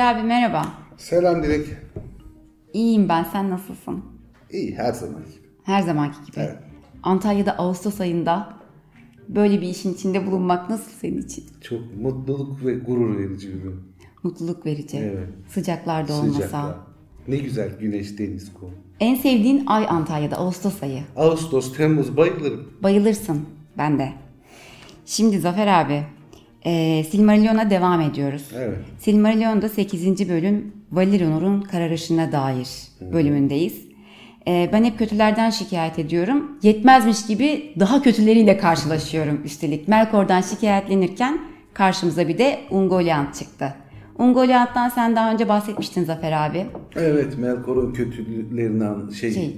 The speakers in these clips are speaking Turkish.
Zafer abi merhaba. Selam Dilek. İyiyim ben, sen nasılsın? İyi her zaman gibi. Her zamanki gibi. Evet. Antalya'da Ağustos ayında böyle bir işin içinde bulunmak nasıl senin için? Çok mutluluk ve gurur verici bir gün. Mutluluk verici. Evet. Sıcaklarda olmasa. Sıcaklar. Ne güzel güneş, deniz, kum. En sevdiğin ay Antalya'da Ağustos ayı. Ağustos, Temmuz bayılırım. Bayılırsın. Ben de. Şimdi Zafer abi, e, Silmarillion'a devam ediyoruz. Evet. Silmarillion'da 8. bölüm Valiron'un kararışına dair bölümündeyiz. E, ben hep kötülerden şikayet ediyorum. Yetmezmiş gibi daha kötüleriyle karşılaşıyorum üstelik. Melkor'dan şikayetlenirken karşımıza bir de Ungoliant çıktı. Ungoliant'tan sen daha önce bahsetmiştin Zafer abi. Evet, Melkor'un kötülüklerini an- şey, Şey.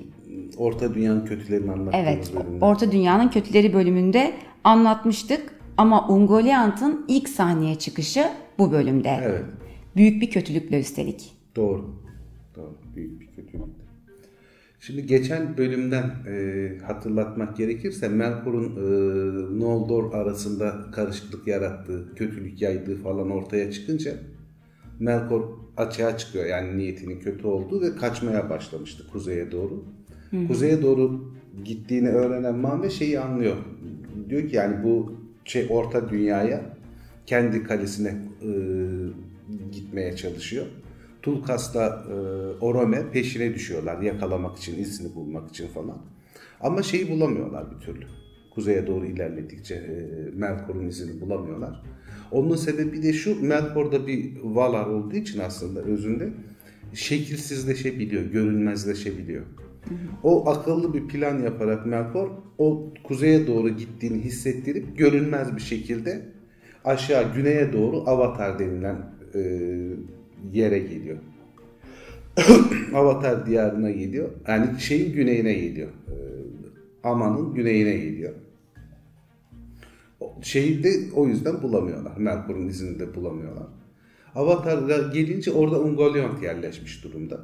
Orta Dünya'nın kötülerini anlattığımız Evet, bölümde. Orta Dünya'nın Kötüleri bölümünde anlatmıştık. Ama Ungoliant'ın ilk sahneye çıkışı bu bölümde. Evet, Büyük bir kötülükle üstelik. doğru. Doğru, büyük bir kötülük. Şimdi geçen bölümden e, hatırlatmak gerekirse Melkor'un e, Noldor arasında karışıklık yarattığı, kötülük yaydığı falan ortaya çıkınca Melkor açığa çıkıyor yani niyetinin kötü olduğu ve kaçmaya başlamıştı kuzeye doğru. Kuzeye doğru gittiğini öğrenen Manve şeyi anlıyor. Diyor ki yani bu şey orta dünyaya kendi kalesine e, gitmeye çalışıyor. Tulkas'la e, Orome peşine düşüyorlar yakalamak için, izini bulmak için falan. Ama şeyi bulamıyorlar bir türlü. Kuzeye doğru ilerledikçe e, Melkor'un izini bulamıyorlar. Onun sebebi de şu, Melkor'da bir Valar olduğu için aslında özünde şekilsizleşebiliyor, görünmezleşebiliyor. O akıllı bir plan yaparak Melkor o kuzeye doğru gittiğini hissettirip görünmez bir şekilde aşağı güneye doğru Avatar denilen e, yere geliyor. Avatar diyarına geliyor. Yani şeyin güneyine geliyor. E, Aman'ın güneyine geliyor. Şeyi de o yüzden bulamıyorlar. Melkor'un izini de bulamıyorlar. Avatar'a gelince orada Ungoliant yerleşmiş durumda.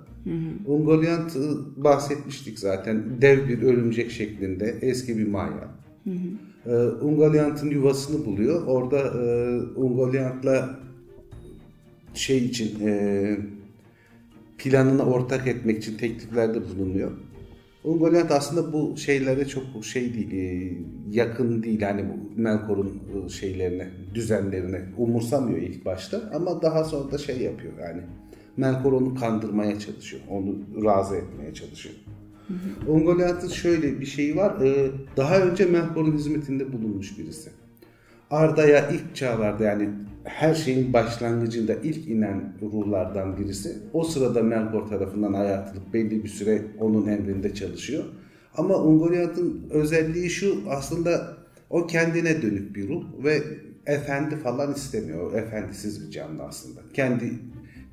Ungoliant'ı bahsetmiştik zaten. Dev bir örümcek şeklinde eski bir maya. Ee, Ungoliant'ın yuvasını buluyor. Orada e, Ungoliant'la şey için e, planını ortak etmek için tekliflerde bulunuyor. Ungoliant aslında bu şeylere çok şey değil, e, yakın değil yani bu Melkor'un e, şeylerine, düzenlerine umursamıyor ilk başta ama daha sonra da şey yapıyor yani Melkor onu kandırmaya çalışıyor, onu razı etmeye çalışıyor. Ungoliant'ın şöyle bir şeyi var, e, daha önce Melkor'un hizmetinde bulunmuş birisi. Arda'ya ilk çağlarda yani her şeyin başlangıcında ilk inen ruhlardan birisi. O sırada Melkor tarafından hayatılıp belli bir süre onun emrinde çalışıyor. Ama Ungoliant'ın özelliği şu aslında o kendine dönük bir ruh ve efendi falan istemiyor. O efendisiz bir canlı aslında. Kendi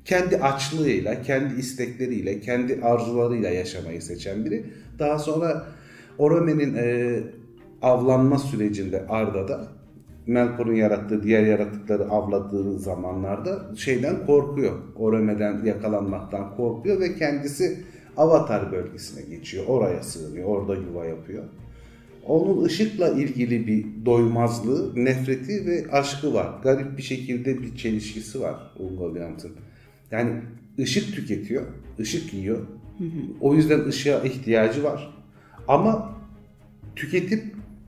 kendi açlığıyla, kendi istekleriyle, kendi arzularıyla yaşamayı seçen biri. Daha sonra Orome'nin e, avlanma sürecinde Arda'da Melkor'un yarattığı diğer yaratıkları avladığı zamanlarda şeyden korkuyor. Orome'den yakalanmaktan korkuyor ve kendisi Avatar bölgesine geçiyor. Oraya sığınıyor. Orada yuva yapıyor. Onun ışıkla ilgili bir doymazlığı, nefreti ve aşkı var. Garip bir şekilde bir çelişkisi var Ungoliant'ın. Yani ışık tüketiyor, ışık yiyor. O yüzden ışığa ihtiyacı var. Ama tüketip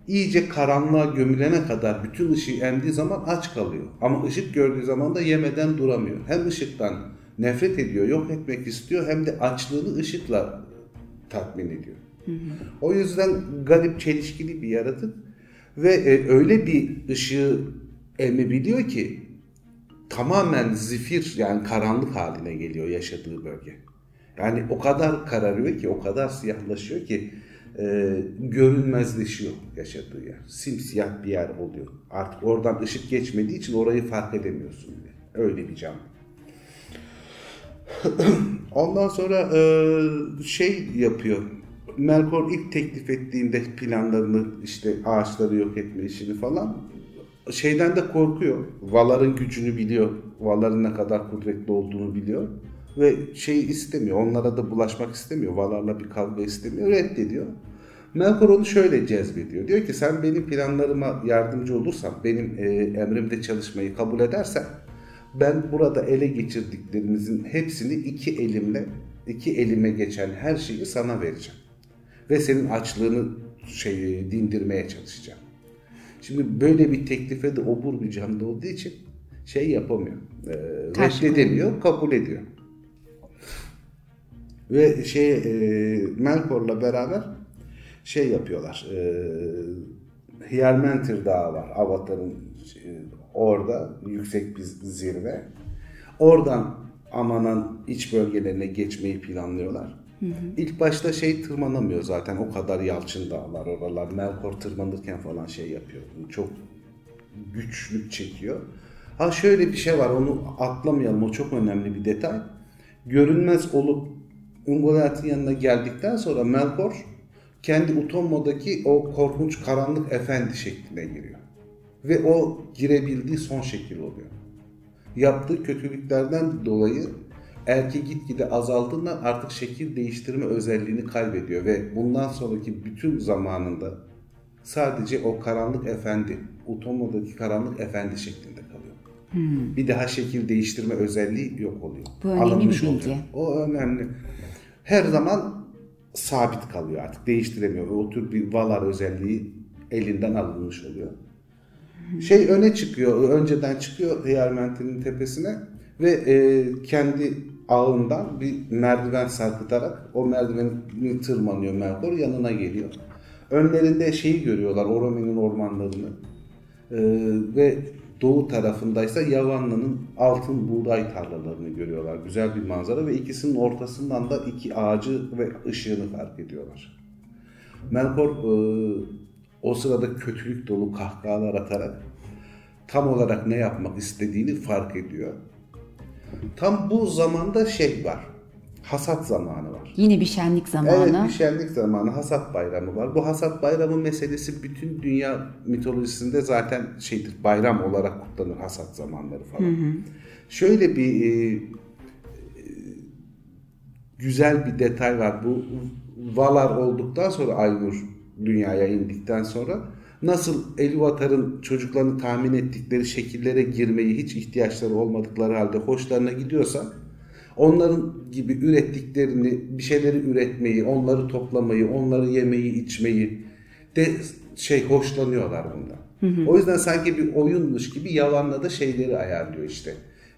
iyice karanlığa gömülene kadar bütün ışığı emdiği zaman aç kalıyor. Ama ışık gördüğü zaman da yemeden duramıyor. Hem ışıktan nefret ediyor, yok etmek istiyor hem de açlığını ışıkla tatmin ediyor. O yüzden garip, çelişkili bir yaratık ve e, öyle bir ışığı emebiliyor ki tamamen zifir yani karanlık haline geliyor yaşadığı bölge. Yani o kadar kararıyor ki, o kadar siyahlaşıyor ki e, görünmezleşiyor yaşadığı yer. Simsiyah bir yer oluyor. Artık oradan ışık geçmediği için orayı fark edemiyorsun bile. Öyle bir cam. Ondan sonra e, şey yapıyor. Melkor ilk teklif ettiğinde planlarını işte ağaçları yok etme işini falan şeyden de korkuyor. Valar'ın gücünü biliyor. Valar'ın ne kadar kudretli olduğunu biliyor. Ve şey istemiyor. Onlara da bulaşmak istemiyor. Valar'la bir kavga istemiyor. Reddediyor. Melkor onu şöyle cezbediyor. Diyor ki sen benim planlarıma yardımcı olursan, benim e, emrimde çalışmayı kabul edersen Ben burada ele geçirdiklerimizin hepsini iki elimle, iki elime geçen her şeyi sana vereceğim. Ve senin açlığını şey dindirmeye çalışacağım. Şimdi böyle bir teklife de obur bir canlı olduğu için şey yapamıyor. E, reddedemiyor, kabul ediyor. Ve şey e, Melkor'la beraber şey yapıyorlar. E, Hiermentir Dağı var. Avatar'ın e, orada yüksek bir zirve. Oradan Aman'ın iç bölgelerine geçmeyi planlıyorlar. Hı hı. İlk başta şey tırmanamıyor zaten o kadar yalçın dağlar oralar. Melkor tırmanırken falan şey yapıyor. Çok güçlük çekiyor. Ha şöyle bir şey var onu atlamayalım o çok önemli bir detay. Görünmez olup Ungoliath'ın yanına geldikten sonra Melkor kendi Utommo'daki o korkunç karanlık efendi şekline giriyor. Ve o girebildiği son şekil oluyor. Yaptığı kötülüklerden dolayı erki gitgide azaldığında artık şekil değiştirme özelliğini kaybediyor ve bundan sonraki bütün zamanında sadece o karanlık efendi, Utommo'daki karanlık efendi şeklinde kalıyor. Hmm. Bir daha şekil değiştirme özelliği yok oluyor. Bu önemli Alınmış bir bilgi. Oluyor. O önemli. Her zaman sabit kalıyor artık değiştiremiyor. O tür bir valar özelliği elinden alınmış oluyor. Şey öne çıkıyor, önceden çıkıyor Hiyarmentin'in tepesine ve e, kendi ağından bir merdiven sarkıtarak o merdiveni tırmanıyor Melkor yanına geliyor. Önlerinde şeyi görüyorlar Orome'nin ormanlarını e, ve doğu tarafındaysa Yavanlı'nın altın buğday tarlalarını görüyorlar. Güzel bir manzara ve ikisinin ortasından da iki ağacı ve ışığını fark ediyorlar. Melkor e, o sırada kötülük dolu kahkahalar atarak tam olarak ne yapmak istediğini fark ediyor. Tam bu zamanda şey var. Hasat zamanı var. Yine bir şenlik zamanı. Evet bir şenlik zamanı. Hasat bayramı var. Bu hasat bayramı meselesi bütün dünya mitolojisinde zaten şeydir. Bayram olarak kutlanır hasat zamanları falan. Hı hı. Şöyle bir e, e, güzel bir detay var. Bu Valar olduktan sonra Aynur dünyaya indikten sonra nasıl Eluvatar'ın çocuklarını tahmin ettikleri şekillere girmeyi hiç ihtiyaçları olmadıkları halde hoşlarına gidiyorsa onların gibi ürettiklerini, bir şeyleri üretmeyi, onları toplamayı, onları yemeyi, içmeyi de şey hoşlanıyorlar bundan. Hı hı. O yüzden sanki bir oyunmuş gibi yalanla da şeyleri ayarlıyor işte.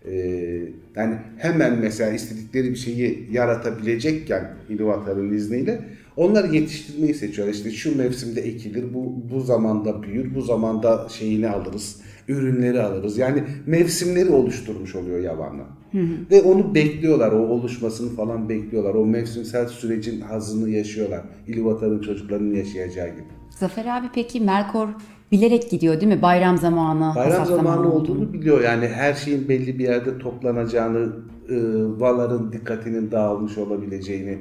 Ee, yani hemen mesela istedikleri bir şeyi yaratabilecekken İluvatar'ın izniyle onlar yetiştirmeyi seçiyorlar. İşte şu mevsimde ekilir, bu bu zamanda büyür, bu zamanda şeyini alırız, ürünleri alırız. Yani mevsimleri oluşturmuş oluyor yabanla. Hı hı. Ve onu bekliyorlar, o oluşmasını falan bekliyorlar. O mevsimsel sürecin hazını yaşıyorlar. İlivatar'ın çocuklarının yaşayacağı gibi. Zafer abi peki Melkor bilerek gidiyor değil mi? Bayram zamanı, Bayram zamanı, zamanı olduğunu biliyor. Yani her şeyin belli bir yerde toplanacağını, e, Valar'ın dikkatinin dağılmış olabileceğini.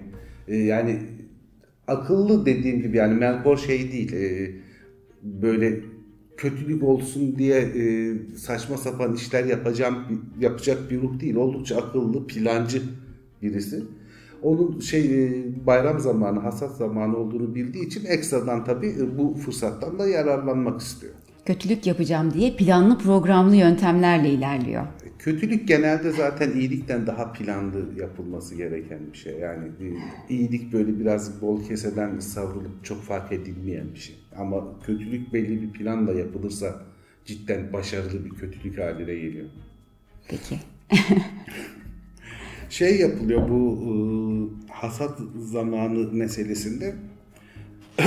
E, yani akıllı dediğim gibi yani Melkor şey değil. E, böyle kötülük olsun diye e, saçma sapan işler yapacağım yapacak bir ruh değil. Oldukça akıllı, plancı birisi. Onun şey e, bayram zamanı, hasat zamanı olduğunu bildiği için ekstradan tabii e, bu fırsattan da yararlanmak istiyor. Kötülük yapacağım diye planlı programlı yöntemlerle ilerliyor. Kötülük genelde zaten iyilikten daha planlı yapılması gereken bir şey. Yani e, iyilik böyle biraz bol keseden savrulup çok fark edilmeyen bir şey. Ama kötülük belli bir planla yapılırsa cidden başarılı bir kötülük haline geliyor. Peki. şey yapılıyor bu e, hasat zamanı meselesinde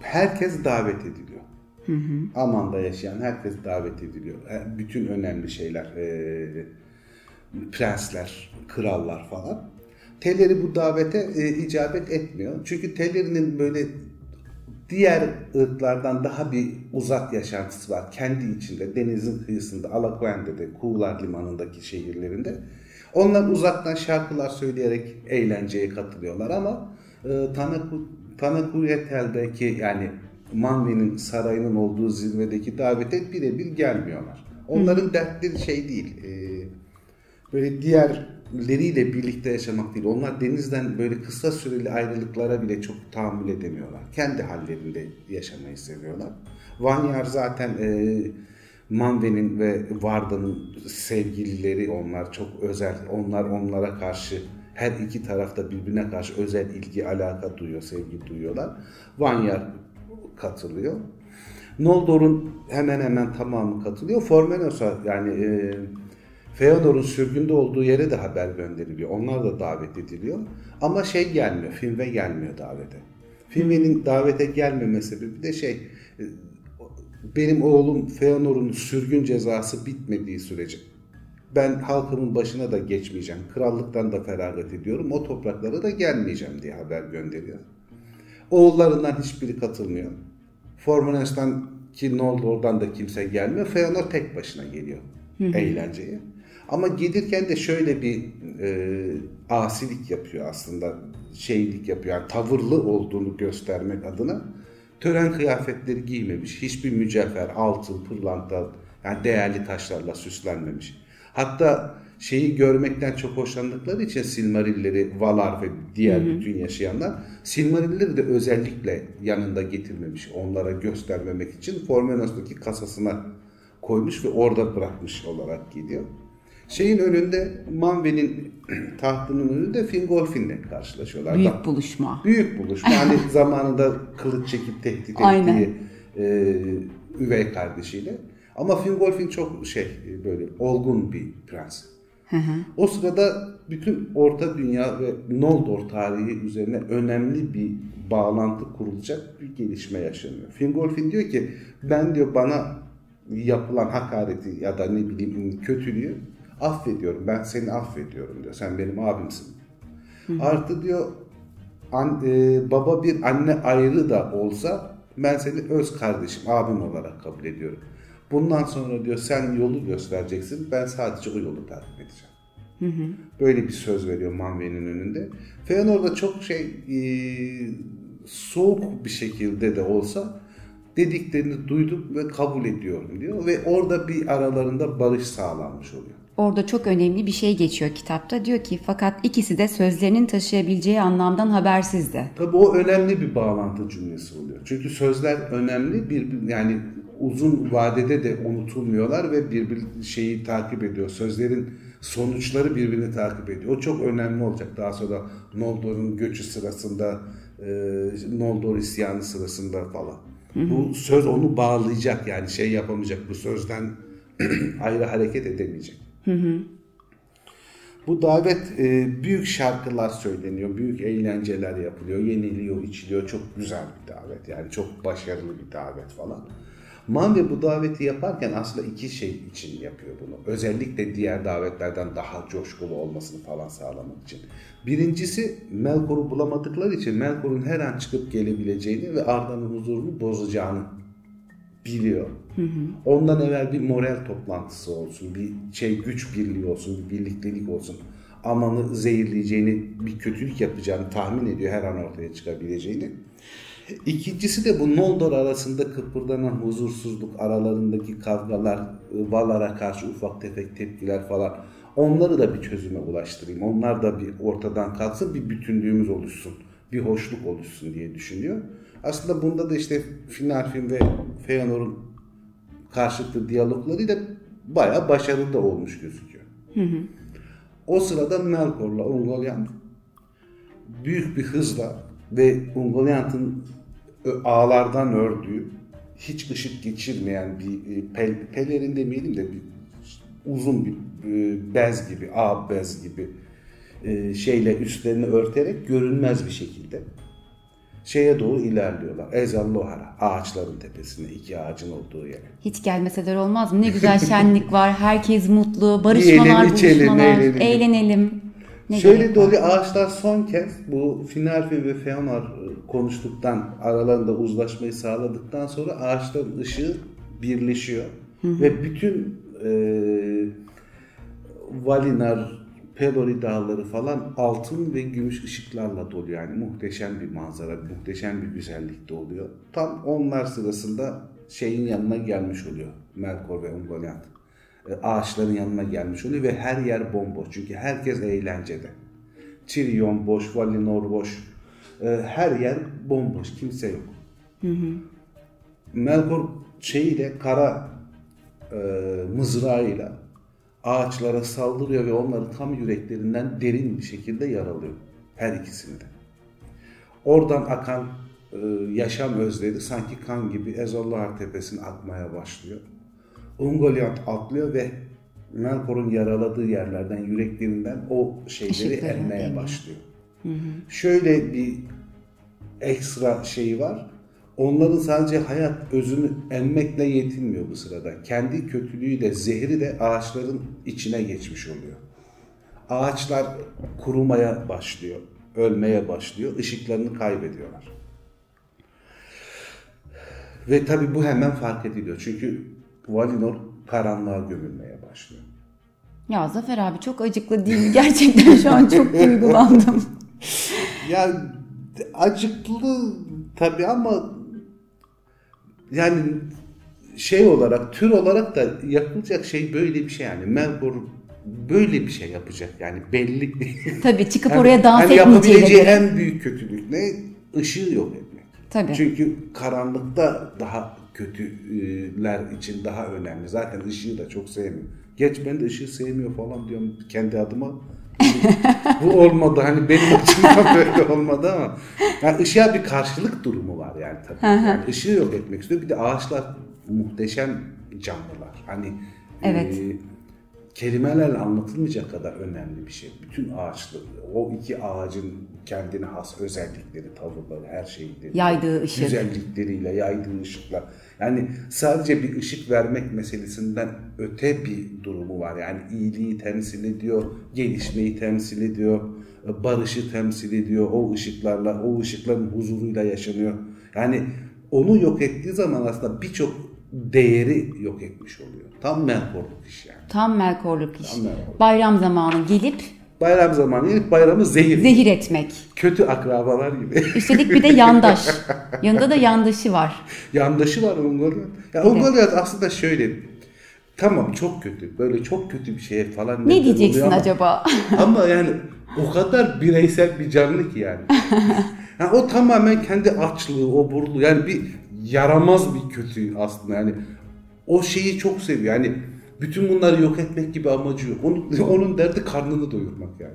herkes davet ediliyor. Hı hı. Aman'da yaşayan herkes davet ediliyor. E, bütün önemli şeyler, e, prensler, krallar falan. Teleri bu davete e, icabet etmiyor. Çünkü Teleri'nin böyle diğer ırklardan daha bir uzak yaşantısı var. Kendi içinde, denizin kıyısında, Alakuende'de, Kuğular Limanı'ndaki şehirlerinde. Onlar uzaktan şarkılar söyleyerek eğlenceye katılıyorlar ama e, Tanaku, Tanakuyetel'deki yani Manve'nin sarayının olduğu zirvedeki davete birebir gelmiyorlar. Onların Hı. dertleri şey değil. E, böyle diğerleriyle birlikte yaşamak değil. Onlar denizden böyle kısa süreli ayrılıklara bile çok tahammül edemiyorlar. Kendi hallerinde yaşamayı seviyorlar. Vanyar zaten e, Manve'nin ve Varda'nın sevgilileri onlar çok özel. Onlar onlara karşı her iki tarafta birbirine karşı özel ilgi, alaka duyuyor, sevgi duyuyorlar. Vanyar katılıyor. Noldor'un hemen hemen tamamı katılıyor. Formenos'a yani e, Feodor'un sürgünde olduğu yere de haber gönderiliyor. Onlar da davet ediliyor. Ama şey gelmiyor, Finve gelmiyor davete. Finve'nin davete gelmeme sebebi de şey, e, benim oğlum Feanor'un sürgün cezası bitmediği sürece ben halkımın başına da geçmeyeceğim, krallıktan da feragat ediyorum, o topraklara da gelmeyeceğim diye haber gönderiyor. Oğullarından hiçbiri katılmıyor. Formones'tan ki Noldor'dan da kimse gelmiyor. Feanor tek başına geliyor eğlenceye. Ama gelirken de şöyle bir e, asilik yapıyor aslında. Şeylik yapıyor. Yani tavırlı olduğunu göstermek adına. Tören kıyafetleri giymemiş. Hiçbir mücevher, altın, pırlanta yani değerli taşlarla süslenmemiş. Hatta şeyi görmekten çok hoşlandıkları için Silmarilleri, Valar ve diğer hı hı. bütün yaşayanlar Silmarilleri de özellikle yanında getirmemiş. Onlara göstermemek için Formenos'taki kasasına koymuş ve orada bırakmış olarak gidiyor. Şeyin önünde Manve'nin tahtının önünde Fingolfin'le karşılaşıyorlar. Büyük buluşma. Büyük buluşma. Hani zamanında kılıç çekip tehdit ettiği e, üvey kardeşiyle. Ama Fingolfin çok şey böyle olgun bir prens. Hı hı. O sırada bütün Orta Dünya ve Noldor tarihi üzerine önemli bir bağlantı kurulacak bir gelişme yaşanıyor. Fingolfin diyor ki ben diyor bana yapılan hakareti ya da ne bileyim kötülüğü affediyorum. Ben seni affediyorum diyor. Sen benim abimsin. Hı. Artı diyor an, e, baba bir anne ayrı da olsa ben seni öz kardeşim, abim olarak kabul ediyorum. Bundan sonra diyor sen yolu göstereceksin. Ben sadece o yolu takip edeceğim. Hı hı. Böyle bir söz veriyor Manve'nin önünde. Feanor da çok şey e, soğuk bir şekilde de olsa dediklerini duydum ve kabul ediyorum diyor. Ve orada bir aralarında barış sağlanmış oluyor. Orada çok önemli bir şey geçiyor kitapta. Diyor ki fakat ikisi de sözlerinin taşıyabileceği anlamdan habersizdi. Tabii o önemli bir bağlantı cümlesi oluyor. Çünkü sözler önemli. Bir yani uzun vadede de unutulmuyorlar ve birbir şeyi takip ediyor. Sözlerin sonuçları birbirini takip ediyor. O çok önemli olacak. Daha sonra Noldor'un göçü sırasında, e, Noldor isyanı sırasında falan. Hı hı. Bu söz onu bağlayacak yani şey yapamayacak. Bu sözden ayrı hareket edemeyecek. Hı hı. Bu davet e, büyük şarkılar söyleniyor, büyük eğlenceler yapılıyor, yeniliyor, içiliyor. Çok güzel bir davet yani çok başarılı bir davet falan. Manve bu daveti yaparken aslında iki şey için yapıyor bunu. Özellikle diğer davetlerden daha coşkulu olmasını falan sağlamak için. Birincisi Melkor'u bulamadıkları için Melkor'un her an çıkıp gelebileceğini ve Arda'nın huzurunu bozacağını biliyor. Hı hı. Ondan evvel bir moral toplantısı olsun, bir şey güç birliği olsun, bir birliktelik olsun. Amanı zehirleyeceğini, bir kötülük yapacağını tahmin ediyor her an ortaya çıkabileceğini. İkincisi de bu Noldor arasında kıpırdanan huzursuzluk, aralarındaki kavgalar, Valar'a karşı ufak tefek tepkiler falan. Onları da bir çözüme ulaştırayım. Onlar da bir ortadan kalksın, bir bütünlüğümüz oluşsun, bir hoşluk oluşsun diye düşünüyor. Aslında bunda da işte Finarfin ve Feanor'un karşılıklı diyalogları da bayağı başarılı da olmuş gözüküyor. Hı hı. O sırada Melkor'la Ungoliant büyük bir hızla ve Ungoliant'ın ağlardan ördüğü hiç ışık geçirmeyen bir e, pel, pelerin demeyelim de bir uzun bir e, bez gibi, ağ bez gibi e, şeyle üstlerini örterek görünmez bir şekilde şeye doğru ilerliyorlar. Ezallohara, ağaçların tepesine, iki ağacın olduğu yere. Hiç gelmeseler olmaz mı? Ne güzel şenlik var, herkes mutlu, barışmalar, buluşmalar, eğlenelim. eğlenelim. Ne Şöyle dolu ağaçlar son kez bu Finarfi ve Feanor e, konuştuktan, aralarında uzlaşmayı sağladıktan sonra ağaçların ışığı birleşiyor. Hı hı. Ve bütün e, Valinar, Pelori dağları falan altın ve gümüş ışıklarla dolu yani muhteşem bir manzara, muhteşem bir güzellikte oluyor. Tam onlar sırasında şeyin yanına gelmiş oluyor Melkor ve Ungoliant. E, ağaçların yanına gelmiş oluyor ve her yer bomboş çünkü herkes eğlencede. Tyrion boş, Valinor boş, e, her yer bomboş, kimse yok. Hı hı. Melkor şeyiyle kara e, mızrağıyla ağaçlara saldırıyor ve onları tam yüreklerinden derin bir şekilde yaralıyor. Her ikisinde. Oradan akan e, yaşam özleri sanki kan gibi Ezallahar tepesine akmaya başlıyor. Ungoliant atlıyor ve Melkor'un yaraladığı yerlerden, yüreklerinden o şeyleri Işıkları emiyor. başlıyor. Şöyle bir ekstra şeyi var. Onların sadece hayat özünü emmekle yetinmiyor bu sırada. Kendi kötülüğü de zehri de ağaçların içine geçmiş oluyor. Ağaçlar kurumaya başlıyor, ölmeye başlıyor, ışıklarını kaybediyorlar. Ve tabii bu hemen fark ediliyor. Çünkü Valinor karanlığa gömülmeye başlıyor. Ya Zafer abi çok acıklı değil mi? Gerçekten şu an çok duygulandım. Ya acıklı tabii ama yani şey olarak tür olarak da yapılacak şey böyle bir şey yani Melkor böyle bir şey yapacak yani belli. Tabii çıkıp Yani- oraya dans etmeyeceğine yapabileceği göre. en büyük kötülük ne? Işığı yok etmek. Tabii. Çünkü karanlıkta daha kötüler için daha önemli. Zaten ışığı da çok sevmiyor. Geç ben de ışığı sevmiyor falan diyorum kendi adıma. Bu olmadı hani benim açımdan böyle olmadı ama yani ışığa bir karşılık durumu var yani tabii. Yani ışığı yok etmek istiyor. Bir de ağaçlar muhteşem canlılar. Hani Evet. e, kelimelerle anlatılmayacak kadar önemli bir şey. Bütün ağaçlar, o iki ağacın kendine has özellikleri, tavırları, her şeyleri. Yaydığı ışık. Güzellikleriyle, yaydığı ışıkla. Yani sadece bir ışık vermek meselesinden öte bir durumu var. Yani iyiliği temsil ediyor, gelişmeyi temsil ediyor, barışı temsil ediyor. O ışıklarla, o ışıkların huzuruyla yaşanıyor. Yani onu yok ettiği zaman aslında birçok değeri yok etmiş oluyor. Tam menkorluk iş yani. Tam melkorluk iş. Tam melkorluk. Bayram zamanı gelip Bayram zamanı gelip bayramı zehir. zehir etmek. Kötü akrabalar gibi. Üstelik bir de yandaş. Yanında da yandaşı var. Yandaşı var Ungoliant. Ya Ungoliant aslında şöyle. Tamam çok kötü. Böyle çok kötü bir şeye falan. Ne diyeceksin ama- acaba? Ama yani o kadar bireysel bir canlı ki yani. yani o tamamen kendi açlığı, oburluğu yani bir yaramaz bir kötü aslında yani. O şeyi çok seviyor. Yani bütün bunları yok etmek gibi amacı yok. Onun, onun derdi karnını doyurmak yani.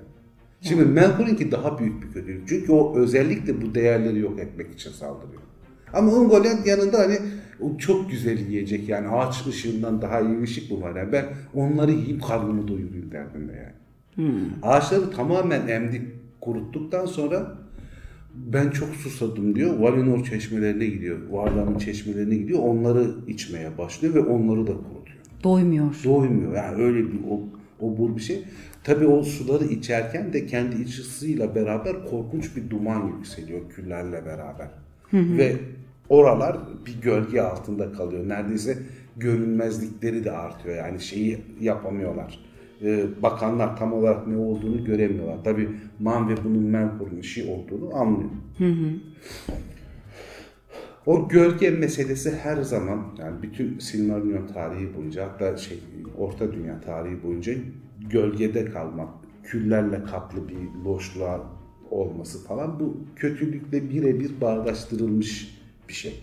Şimdi Melkor'unki daha büyük bir kötülük. Çünkü o özellikle bu değerleri yok etmek için saldırıyor. Ama Ungoliant yanında hani o çok güzel yiyecek yani ağaç ışığından daha iyi ışık mı var? Yani ben onları yiyip karnımı doyurayım derdinde yani. Ağaçları tamamen emdik kuruttuktan sonra ben çok susadım diyor. Valinor çeşmelerine gidiyor. Varlam'ın çeşmelerine gidiyor. Onları içmeye başlıyor ve onları da kurutuyor. Doymuyor. Doymuyor. Yani öyle bir o, obur bir şey. Tabii o suları içerken de kendi iç ısısıyla beraber korkunç bir duman yükseliyor küllerle beraber. Ve oralar bir gölge altında kalıyor. Neredeyse görünmezlikleri de artıyor. Yani şeyi yapamıyorlar. Ee, bakanlar tam olarak ne olduğunu göremiyorlar. Tabii Man ve bunun Menkor'un işi olduğunu anlıyor. O gölge meselesi her zaman yani bütün Silmarillion tarihi boyunca hatta şey Orta Dünya tarihi boyunca gölgede kalmak, küllerle kaplı bir boşluğa olması falan bu kötülükle birebir bağdaştırılmış bir şey.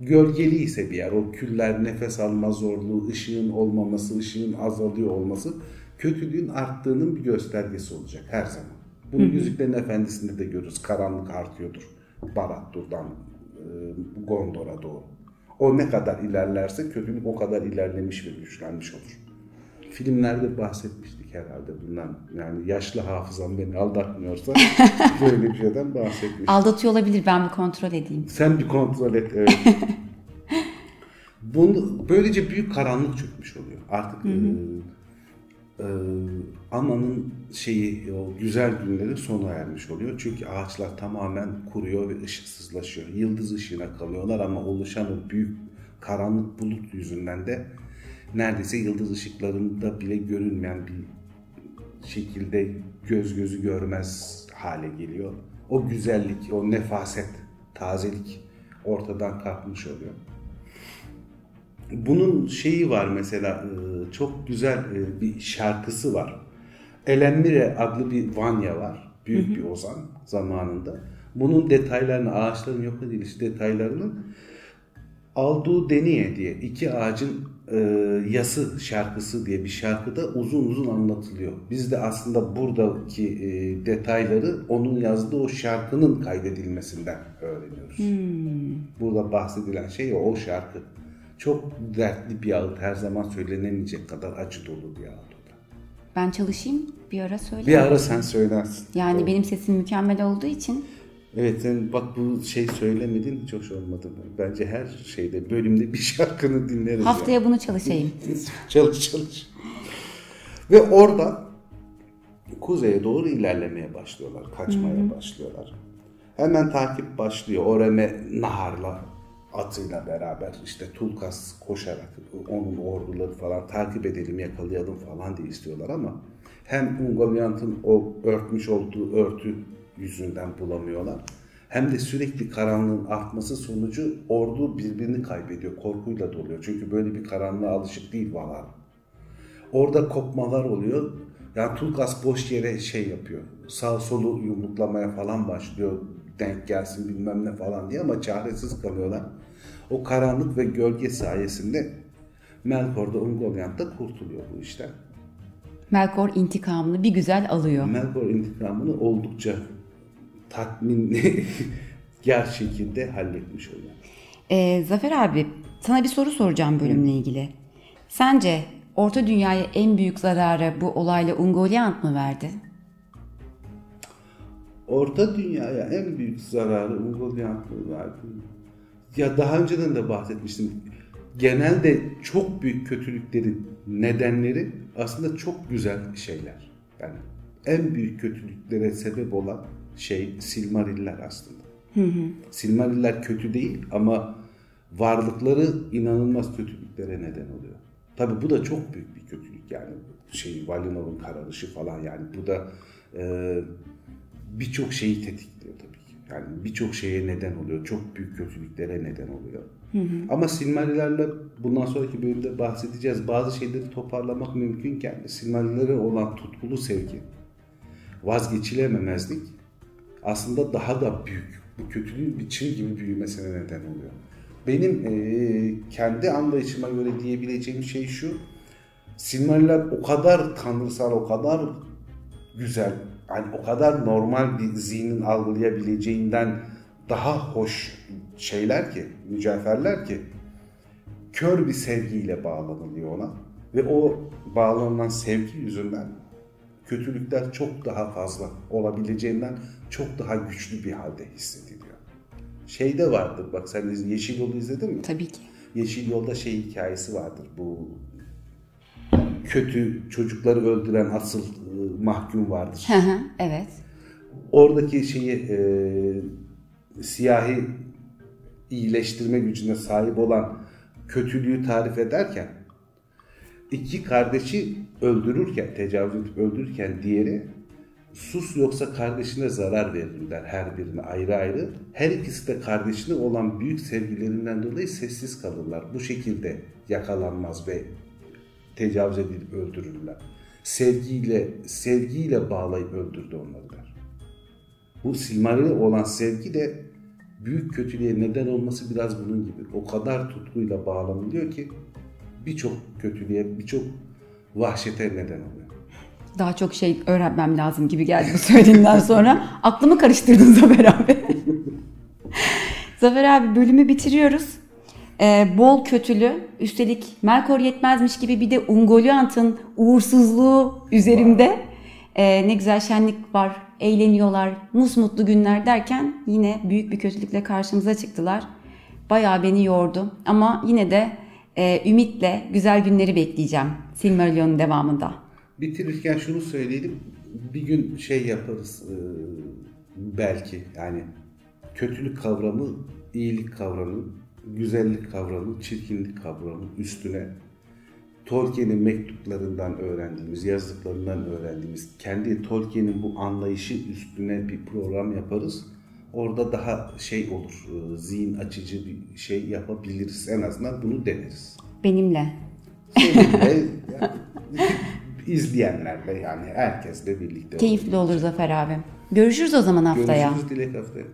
Gölgeli ise bir yer, o küller nefes alma zorluğu, ışığın olmaması, ışığın azalıyor olması kötülüğün arttığının bir göstergesi olacak her zaman. Bunu Yüzüklerin Efendisi'nde de görürüz. Karanlık artıyordur. Barad-dûr'dan e, Gondor'a doğru. O ne kadar ilerlerse kötülük o kadar ilerlemiş ve güçlenmiş olur. Filmlerde bahsetmiştik herhalde bundan. Yani yaşlı hafızam beni aldatmıyorsa böyle bir şeyden bahsetmiştik. Aldatıyor olabilir ben bir kontrol edeyim. Sen bir kontrol et. Evet. Bunu, böylece büyük karanlık çökmüş oluyor. Artık e, e, Aman'ın şeyi o güzel günleri sona ermiş oluyor. Çünkü ağaçlar tamamen kuruyor ve ışıksızlaşıyor. Yıldız ışığına kalıyorlar ama oluşan o büyük karanlık bulut yüzünden de neredeyse yıldız ışıklarında bile görünmeyen bir şekilde göz gözü görmez hale geliyor. O güzellik, o nefaset, tazelik ortadan kalkmış oluyor. Bunun şeyi var mesela e, çok güzel e, bir şarkısı var. Elenmire adlı bir Vanya var. Büyük bir ozan zamanında. Bunun detaylarını, ağaçların yok ediliş detaylarını Alduğu Deniye diye iki ağacın e, yası şarkısı diye bir şarkıda uzun uzun anlatılıyor. Biz de aslında buradaki e, detayları onun yazdığı o şarkının kaydedilmesinden öğreniyoruz. Burada bahsedilen şey o şarkı. Çok dertli bir ağıt, her zaman söylenemeyecek kadar acı dolu bir ağıt o da. Ben çalışayım bir ara söyle. Bir ara sen söylersin. Yani Doğru. benim sesim mükemmel olduğu için Evet sen bak bu şey söylemedin hiç hoş olmadı. Bence her şeyde bölümde bir şarkını dinleriz. haftaya bunu çalışayım. çalış çalış. Ve orada kuzeye doğru ilerlemeye başlıyorlar. Kaçmaya başlıyorlar. Hemen takip başlıyor. Oreme Nahar'la atıyla beraber işte Tulkas koşarak onun orduları falan takip edelim yakalayalım falan diye istiyorlar ama hem Ungoliant'ın o örtmüş olduğu örtü yüzünden bulamıyorlar. Hem de sürekli karanlığın artması sonucu ordu birbirini kaybediyor. Korkuyla doluyor. Çünkü böyle bir karanlığa alışık değil Valar. Orada kopmalar oluyor. Yani Tulkas boş yere şey yapıyor. Sağ solu yumruklamaya falan başlıyor. Denk gelsin bilmem ne falan diye ama çaresiz kalıyorlar. O karanlık ve gölge sayesinde Melkor da Ungoliant da kurtuluyor bu işten. Melkor intikamını bir güzel alıyor. Melkor intikamını oldukça tatminli ger şekilde halletmiş oluyor. Ee, Zafer abi sana bir soru soracağım bölümle ilgili. Sence Orta Dünya'ya en büyük zararı bu olayla Ungoliant mı verdi? Orta Dünya'ya en büyük zararı Ungoliant mı verdi? Ya daha önceden de bahsetmiştim. Genelde çok büyük kötülüklerin nedenleri aslında çok güzel şeyler. Yani en büyük kötülüklere sebep olan şey Silmariller aslında. Silmariller kötü değil ama varlıkları inanılmaz kötülüklere neden oluyor. Tabi bu da çok büyük bir kötülük yani şey Valinor'un kararışı falan yani bu da e, birçok şeyi tetikliyor tabii. Yani birçok şeye neden oluyor. Çok büyük kötülüklere neden oluyor. Ama Silmarillerle bundan sonraki bölümde bahsedeceğiz. Bazı şeyleri toparlamak mümkünken Silmarillere olan tutkulu sevgi, vazgeçilememezlik aslında daha da büyük. Bu kötülüğün bir çığ gibi büyümesine neden oluyor. Benim e, kendi anlayışıma göre diyebileceğim şey şu. Silmariller o kadar tanrısal, o kadar güzel, yani o kadar normal bir zihnin algılayabileceğinden daha hoş şeyler ki, mücevherler ki kör bir sevgiyle bağlanılıyor ona ve o bağlanılan sevgi yüzünden kötülükler çok daha fazla olabileceğinden çok daha güçlü bir halde hissediliyor. Şeyde vardır bak sen Yeşil Yol'u izledin mi? Tabii ki. Yeşil Yol'da şey hikayesi vardır bu kötü çocukları öldüren asıl mahkum vardır. Hı hı, evet. Oradaki şeyi e, siyahi iyileştirme gücüne sahip olan kötülüğü tarif ederken iki kardeşi öldürürken, tecavüz edip öldürürken diğeri sus yoksa kardeşine zarar veririm der her birine ayrı ayrı. Her ikisi de kardeşine olan büyük sevgilerinden dolayı sessiz kalırlar. Bu şekilde yakalanmaz ve tecavüz edilip öldürürler. Sevgiyle sevgiyle bağlayıp öldürdü onları der. Bu Silmaril'e olan sevgi de büyük kötülüğe neden olması biraz bunun gibi. O kadar tutkuyla bağlanılıyor ki birçok kötülüğe, birçok vahşete neden oluyor. Daha çok şey öğrenmem lazım gibi geldi bu söylediğinden sonra. Aklımı karıştırdın Zafer abi. Zafer abi bölümü bitiriyoruz. Ee, bol kötülü, üstelik Melkor yetmezmiş gibi bir de Ungoliant'ın uğursuzluğu üzerimde. Ee, ne güzel şenlik var, eğleniyorlar, musmutlu günler derken yine büyük bir kötülükle karşımıza çıktılar. Bayağı beni yordu ama yine de e, ümitle güzel günleri bekleyeceğim Silmarillion'un devamında. Bitirirken şunu söyleyelim. Bir gün şey yaparız e, belki yani kötülük kavramı, iyilik kavramı, güzellik kavramı, çirkinlik kavramı üstüne Tolkien'in mektuplarından öğrendiğimiz, yazdıklarından öğrendiğimiz, kendi Tolkien'in bu anlayışı üstüne bir program yaparız. Orada daha şey olur, e, zihin açıcı bir şey yapabiliriz. En azından bunu deneriz. Benimle. Seninle, yani, izleyenlerle yani herkesle birlikte. Keyifli olur Zafer abi. Görüşürüz o zaman haftaya. Görüşürüz Dilek haftaya.